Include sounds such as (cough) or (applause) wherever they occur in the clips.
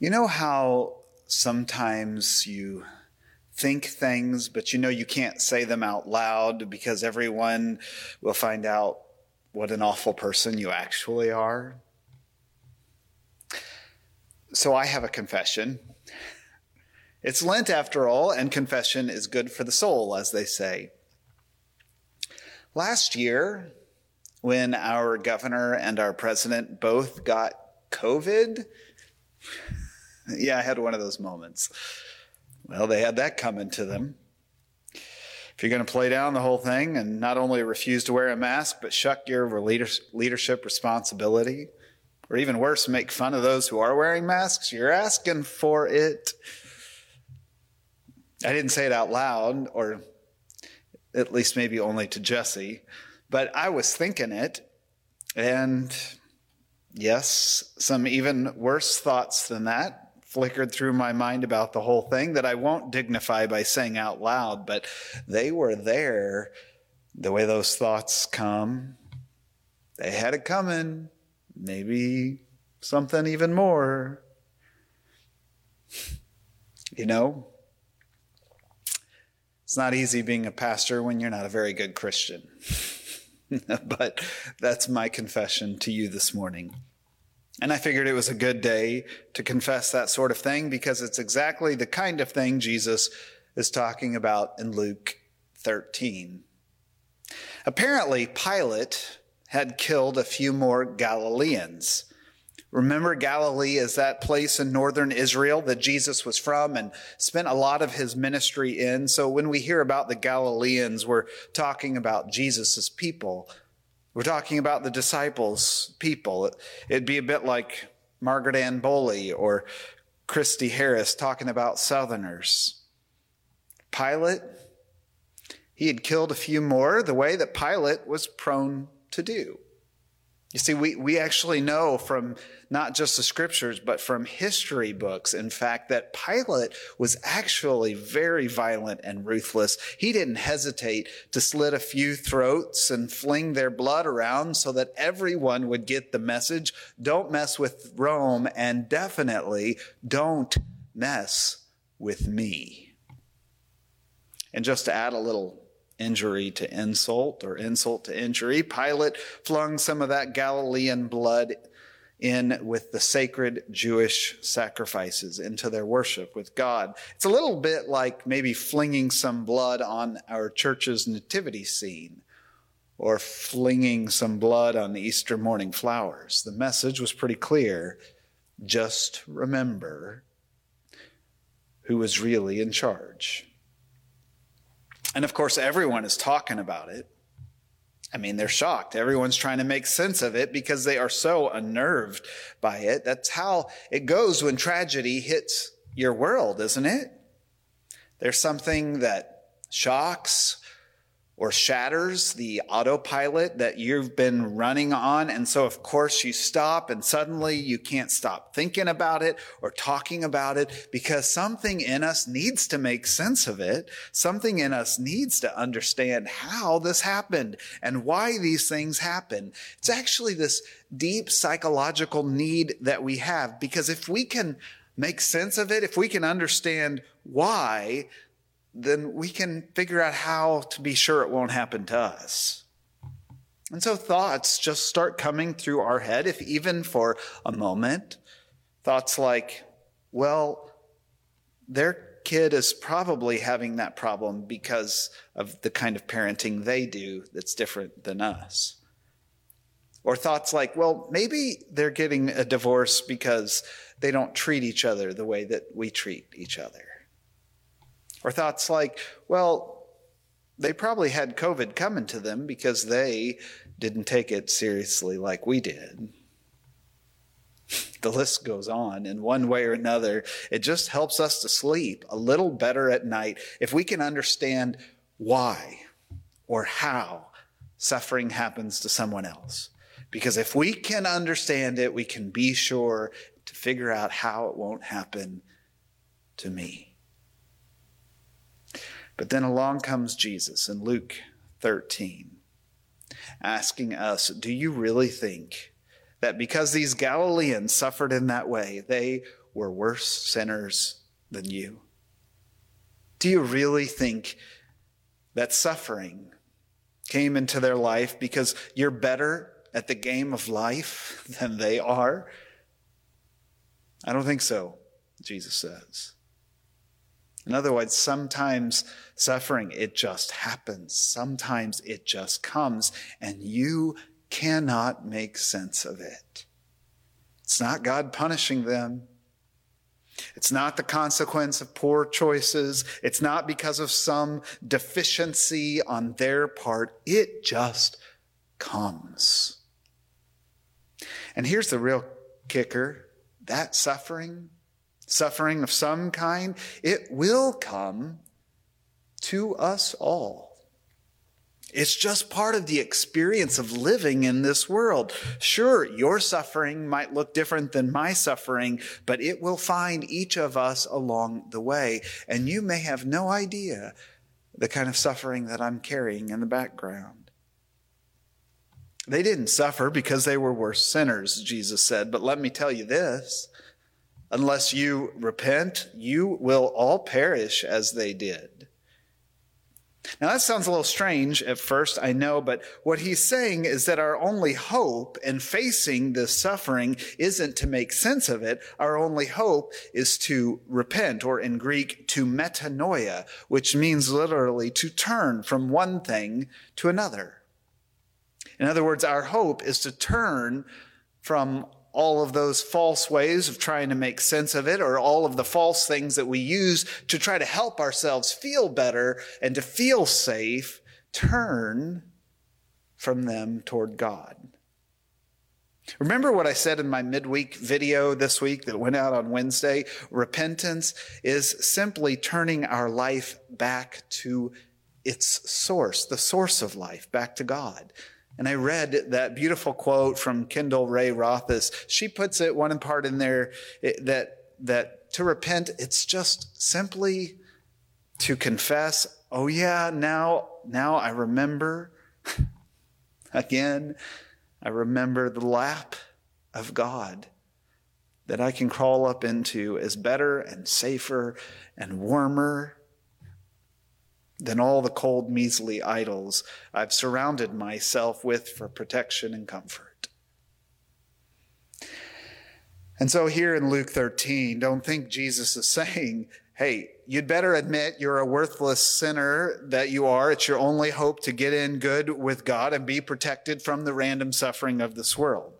You know how sometimes you think things, but you know you can't say them out loud because everyone will find out what an awful person you actually are? So I have a confession. It's Lent after all, and confession is good for the soul, as they say. Last year, when our governor and our president both got COVID, (laughs) yeah, I had one of those moments. Well, they had that coming to them. If you're going to play down the whole thing and not only refuse to wear a mask, but shuck your leadership responsibility, or even worse, make fun of those who are wearing masks, you're asking for it. I didn't say it out loud, or at least maybe only to Jesse, but I was thinking it, and yes, some even worse thoughts than that flickered through my mind about the whole thing that I won't dignify by saying out loud, but they were there the way those thoughts come. They had it coming, maybe something even more. You know, it's not easy being a pastor when you're not a very good Christian. (laughs) but that's my confession to you this morning. And I figured it was a good day to confess that sort of thing because it's exactly the kind of thing Jesus is talking about in Luke 13. Apparently, Pilate had killed a few more Galileans. Remember, Galilee is that place in northern Israel that Jesus was from and spent a lot of his ministry in. So when we hear about the Galileans, we're talking about Jesus' people. We're talking about the disciples' people. It'd be a bit like Margaret Ann Boley or Christy Harris talking about Southerners. Pilate, he had killed a few more the way that Pilate was prone to do. You see, we, we actually know from not just the scriptures, but from history books, in fact, that Pilate was actually very violent and ruthless. He didn't hesitate to slit a few throats and fling their blood around so that everyone would get the message. Don't mess with Rome and definitely don't mess with me. And just to add a little injury to insult or insult to injury. Pilate flung some of that Galilean blood in with the sacred Jewish sacrifices into their worship with God. It's a little bit like maybe flinging some blood on our church's nativity scene or flinging some blood on the Easter morning flowers. The message was pretty clear. Just remember who was really in charge. And of course, everyone is talking about it. I mean, they're shocked. Everyone's trying to make sense of it because they are so unnerved by it. That's how it goes when tragedy hits your world, isn't it? There's something that shocks or shatters the autopilot that you've been running on. And so, of course, you stop and suddenly you can't stop thinking about it or talking about it because something in us needs to make sense of it. Something in us needs to understand how this happened and why these things happen. It's actually this deep psychological need that we have because if we can make sense of it, if we can understand why, then we can figure out how to be sure it won't happen to us. And so thoughts just start coming through our head, if even for a moment. Thoughts like, well, their kid is probably having that problem because of the kind of parenting they do that's different than us. Or thoughts like, well, maybe they're getting a divorce because they don't treat each other the way that we treat each other. Or thoughts like, well, they probably had COVID coming to them because they didn't take it seriously like we did. (laughs) The list goes on in one way or another. It just helps us to sleep a little better at night if we can understand why or how suffering happens to someone else. Because if we can understand it, we can be sure to figure out how it won't happen to me. But then along comes Jesus in Luke 13, asking us, Do you really think that because these Galileans suffered in that way, they were worse sinners than you? Do you really think that suffering came into their life because you're better at the game of life (laughs) than they are? I don't think so, Jesus says. In other words, sometimes suffering, it just happens. Sometimes it just comes, and you cannot make sense of it. It's not God punishing them. It's not the consequence of poor choices. It's not because of some deficiency on their part. It just comes. And here's the real kicker that suffering, suffering of some kind, it will come to us all. It's just part of the experience of living in this world. Sure, your suffering might look different than my suffering, but it will find each of us along the way. And you may have no idea the kind of suffering that I'm carrying in the background. They didn't suffer because they were worse sinners, Jesus said. But let me tell you this unless you repent, you will all perish as they did. Now that sounds a little strange at first, I know, but what he's saying is that our only hope in facing this suffering isn't to make sense of it. Our only hope is to repent, or in Greek, to metanoia, which means literally to turn from one thing to another. In other words, our hope is to turn from all of those false ways of trying to make sense of it or all of the false things that we use to try to help ourselves feel better and to feel safe, turn from them toward God. Remember what I said in my midweek video this week that went out on Wednesday? Repentance is simply turning our life back to its source, the source of life, back to God. And I read that beautiful quote from Kendall Ray Rothis. She puts it one in part in there that, that to repent, it's just simply to confess, oh yeah, now, now I remember (laughs) again, I remember the lap of God that I can crawl up into is better and safer and warmer than all the cold, measly idols I've surrounded myself with for protection and comfort. And so here in Luke 13, don't think Jesus is (laughs) saying, hey, you'd better admit you're a worthless sinner that you are. It's your only hope to get in good with God and be protected from the random suffering of this world.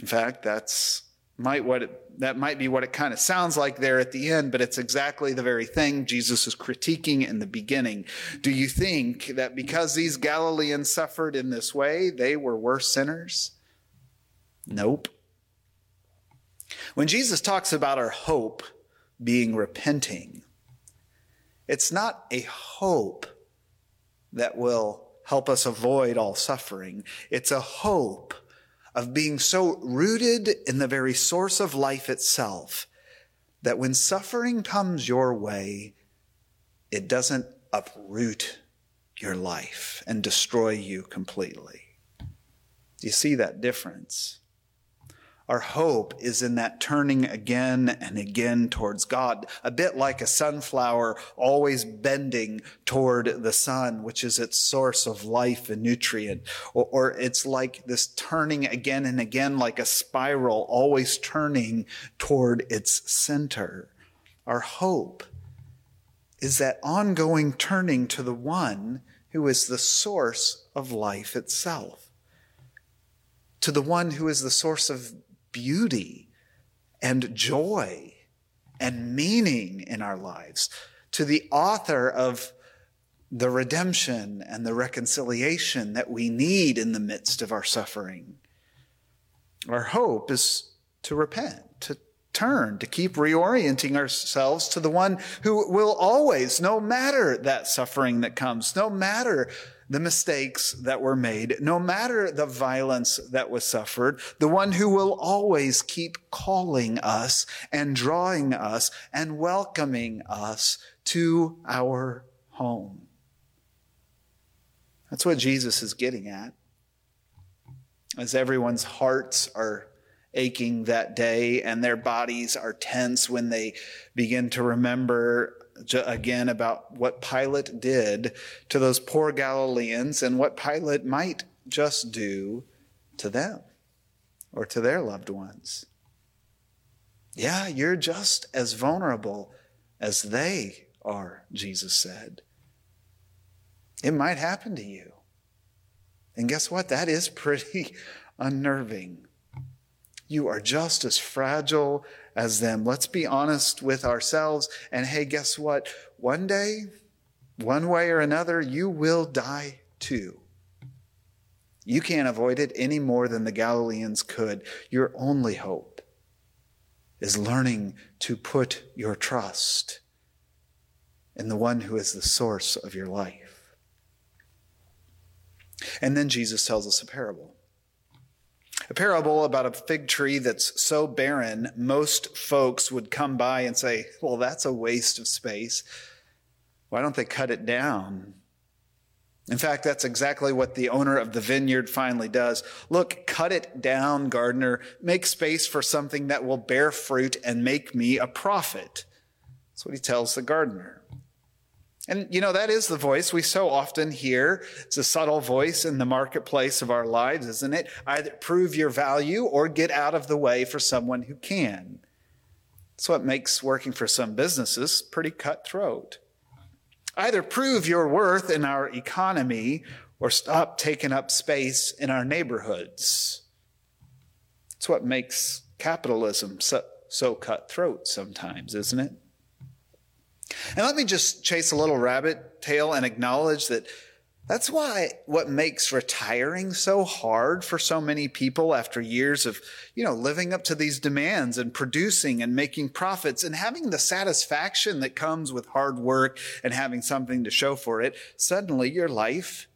In fact, that's might what it, that might be what it kind of sounds like there at the end, but it's exactly the very thing Jesus is critiquing in the beginning. Do you think that because these Galileans suffered in this way, they were worse sinners? Nope. When Jesus talks about our hope being repenting, it's not a hope that will help us avoid all suffering. It's a hope of being so rooted in the very source of life itself that when suffering comes your way, it doesn't uproot your life and destroy you completely. Do you see that difference? Our hope is in that turning again and again towards God, a bit like a sunflower always bending toward the sun, which is its source of life and nutrient. Or, or, it's like this turning again and again, like a spiral, always turning toward its center. Our hope is that ongoing turning to the one who is the source of life itself, to the one who is the source of beauty and joy and meaning in our lives, to the author of the redemption and the reconciliation that we need in the midst of our suffering. Our hope is to repent, to turn, to keep reorienting ourselves to the one who will always, no matter that suffering that comes, no matter the mistakes that were made, no matter the violence that was suffered, the one who will always keep calling us and drawing us and welcoming us to our home. That's what Jesus is getting at. As everyone's hearts are aching that day, and their bodies are tense when they begin to remember again about what Pilate did to those poor Galileans and what Pilate might just do to them or to their loved ones. Yeah, you're just as vulnerable as they are, Jesus said. It might happen to you. And guess what? That is pretty (laughs) unnerving. You are just as fragile as them. Let's be honest with ourselves. And hey, guess what? One day, one way or another, you will die too. You can't avoid it any more than the Galileans could. Your only hope is learning to put your trust in the one who is the source of your life. And then Jesus tells us a parable. A parable about a fig tree that's so barren, most folks would come by and say, Well, that's a waste of space. Why don't they cut it down? In fact, that's exactly what the owner of the vineyard finally does. Look, cut it down, gardener. Make space for something that will bear fruit and make me a profit. That's what he tells the gardener. And you know, that is the voice we so often hear. It's a subtle voice in the marketplace of our lives, isn't it? Either prove your value or get out of the way for someone who can. That's what makes working for some businesses pretty cutthroat. Either prove your worth in our economy or stop taking up space in our neighborhoods. It's what makes capitalism so, so cutthroat sometimes, isn't it? And let me just chase a little rabbit tail and acknowledge that that's why what makes retiring so hard for so many people after years of, you know, living up to these demands and producing and making profits and having the satisfaction that comes with hard work and having something to show for it. Suddenly your life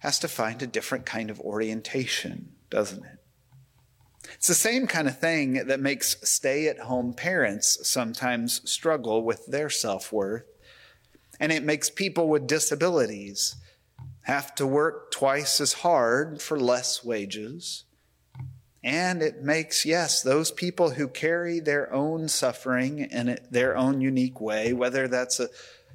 has to find a different kind of orientation, doesn't it? It's the same kind of thing that makes stay at home parents sometimes struggle with their self worth. And it makes people with disabilities have to work twice as hard for less wages. And it makes, yes, those people who carry their own suffering in their own unique way, whether that's a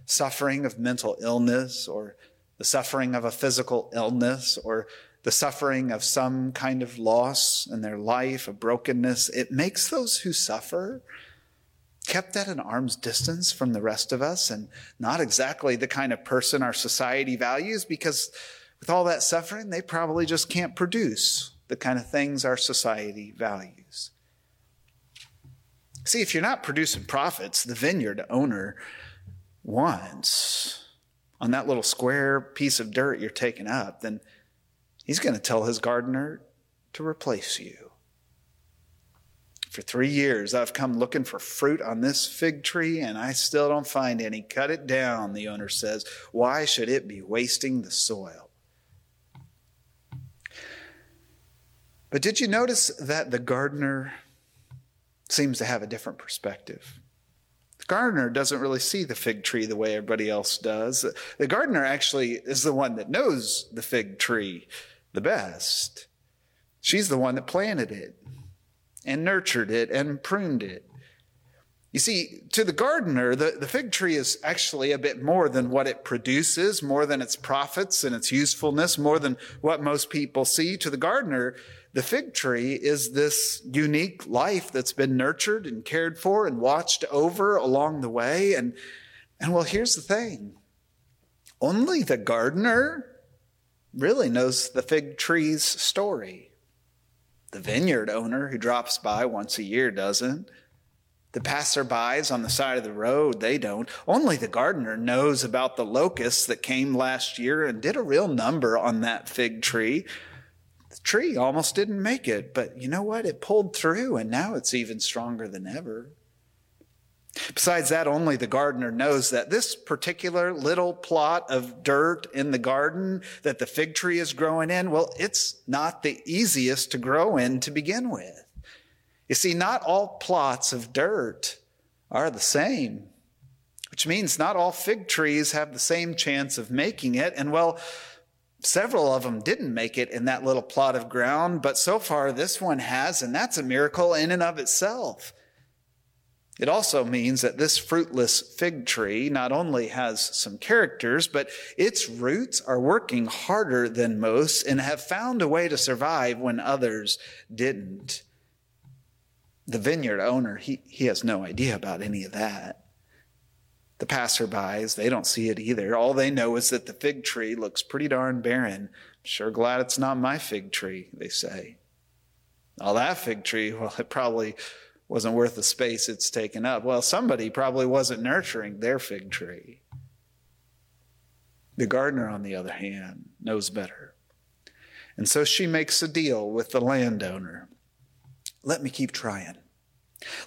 suffering of mental illness or the suffering of a physical illness or the suffering of some kind of loss in their life, a brokenness, it makes those who suffer kept at an arm's distance from the rest of us and not exactly the kind of person our society values because with all that suffering, they probably just can't produce the kind of things our society values. See, if you're not producing profits, the vineyard owner wants on that little square piece of dirt you're taking up, then he's going to tell his gardener to replace you. For three years, I've come looking for fruit on this fig tree, and I still don't find any. Cut it down, the owner says. Why should it be wasting the soil? But did you notice that the gardener seems to have a different perspective? The gardener doesn't really see the fig tree the way everybody else does. The gardener actually is the one that knows the fig tree the best. She's the one that planted it and nurtured it and pruned it. You see, to the gardener, the, the fig tree is actually a bit more than what it produces, more than its profits and its usefulness, more than what most people see. To the gardener, the fig tree is this unique life that's been nurtured and cared for and watched over along the way. And, and well, here's the thing. Only the gardener really knows the fig tree's story. The vineyard owner who drops by once a year doesn't. The passerbys on the side of the road, they don't. Only the gardener knows about the locusts that came last year and did a real number on that fig tree. The tree almost didn't make it, but you know what? It pulled through and now it's even stronger than ever. Besides that, only the gardener knows that this particular little plot of dirt in the garden that the fig tree is growing in, well, it's not the easiest to grow in to begin with. You see, not all plots of dirt are the same, which means not all fig trees have the same chance of making it. And well, Several of them didn't make it in that little plot of ground, but so far this one has, and that's a miracle in and of itself. It also means that this fruitless fig tree not only has some characters, but its roots are working harder than most and have found a way to survive when others didn't. The vineyard owner, he, he has no idea about any of that. The passerbys, they don't see it either. All they know is that the fig tree looks pretty darn barren. Sure glad it's not my fig tree, they say. All that fig tree, well, it probably wasn't worth the space it's taken up. Well, somebody probably wasn't nurturing their fig tree. The gardener, on the other hand, knows better. And so she makes a deal with the landowner. Let me keep trying.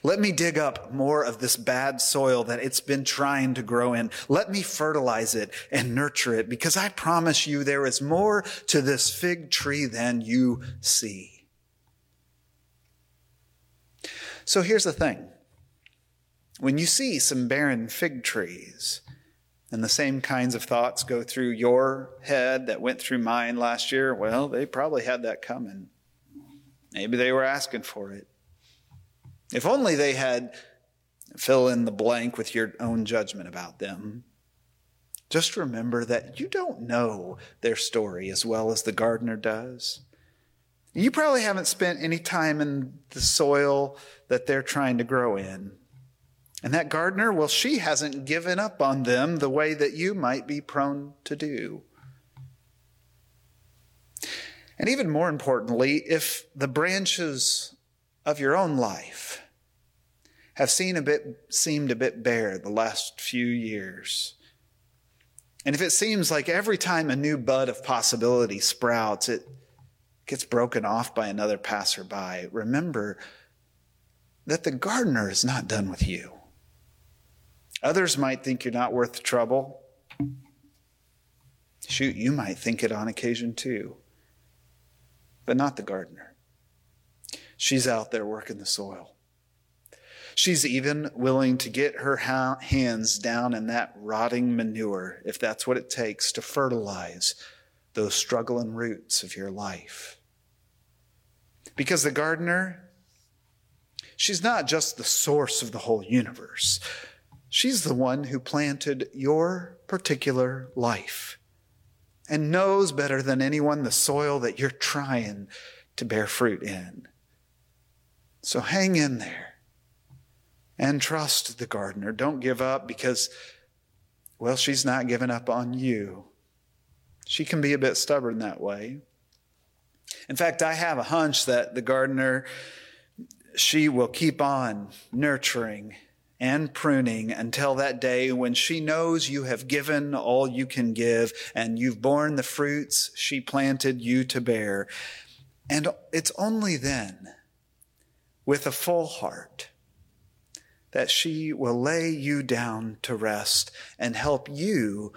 Let me dig up more of this bad soil that it's been trying to grow in. Let me fertilize it and nurture it because I promise you there is more to this fig tree than you see. So here's the thing. When you see some barren fig trees, and the same kinds of thoughts go through your head that went through mine last year, well, they probably had that coming. Maybe they were asking for it. If only they had fill in the blank with your own judgment about them. Just remember that you don't know their story as well as the gardener does. You probably haven't spent any time in the soil that they're trying to grow in. And that gardener, well, she hasn't given up on them the way that you might be prone to do. And even more importantly, if the branches of your own life have seen a bit, seemed a bit bare the last few years, and if it seems like every time a new bud of possibility sprouts, it gets broken off by another passerby, remember that the gardener is not done with you. Others might think you're not worth the trouble. Shoot, you might think it on occasion too, but not the gardener. She's out there working the soil. She's even willing to get her ha- hands down in that rotting manure if that's what it takes to fertilize those struggling roots of your life. Because the gardener, she's not just the source of the whole universe. She's the one who planted your particular life and knows better than anyone the soil that you're trying to bear fruit in. So hang in there and trust the gardener. Don't give up because, well, she's not giving up on you. She can be a bit stubborn that way. In fact, I have a hunch that the gardener, she will keep on nurturing and pruning until that day when she knows you have given all you can give and you've borne the fruits she planted you to bear. And it's only then, with a full heart, that she will lay you down to rest and help you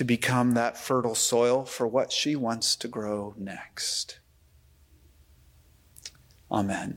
to become that fertile soil for what she wants to grow next. Amen.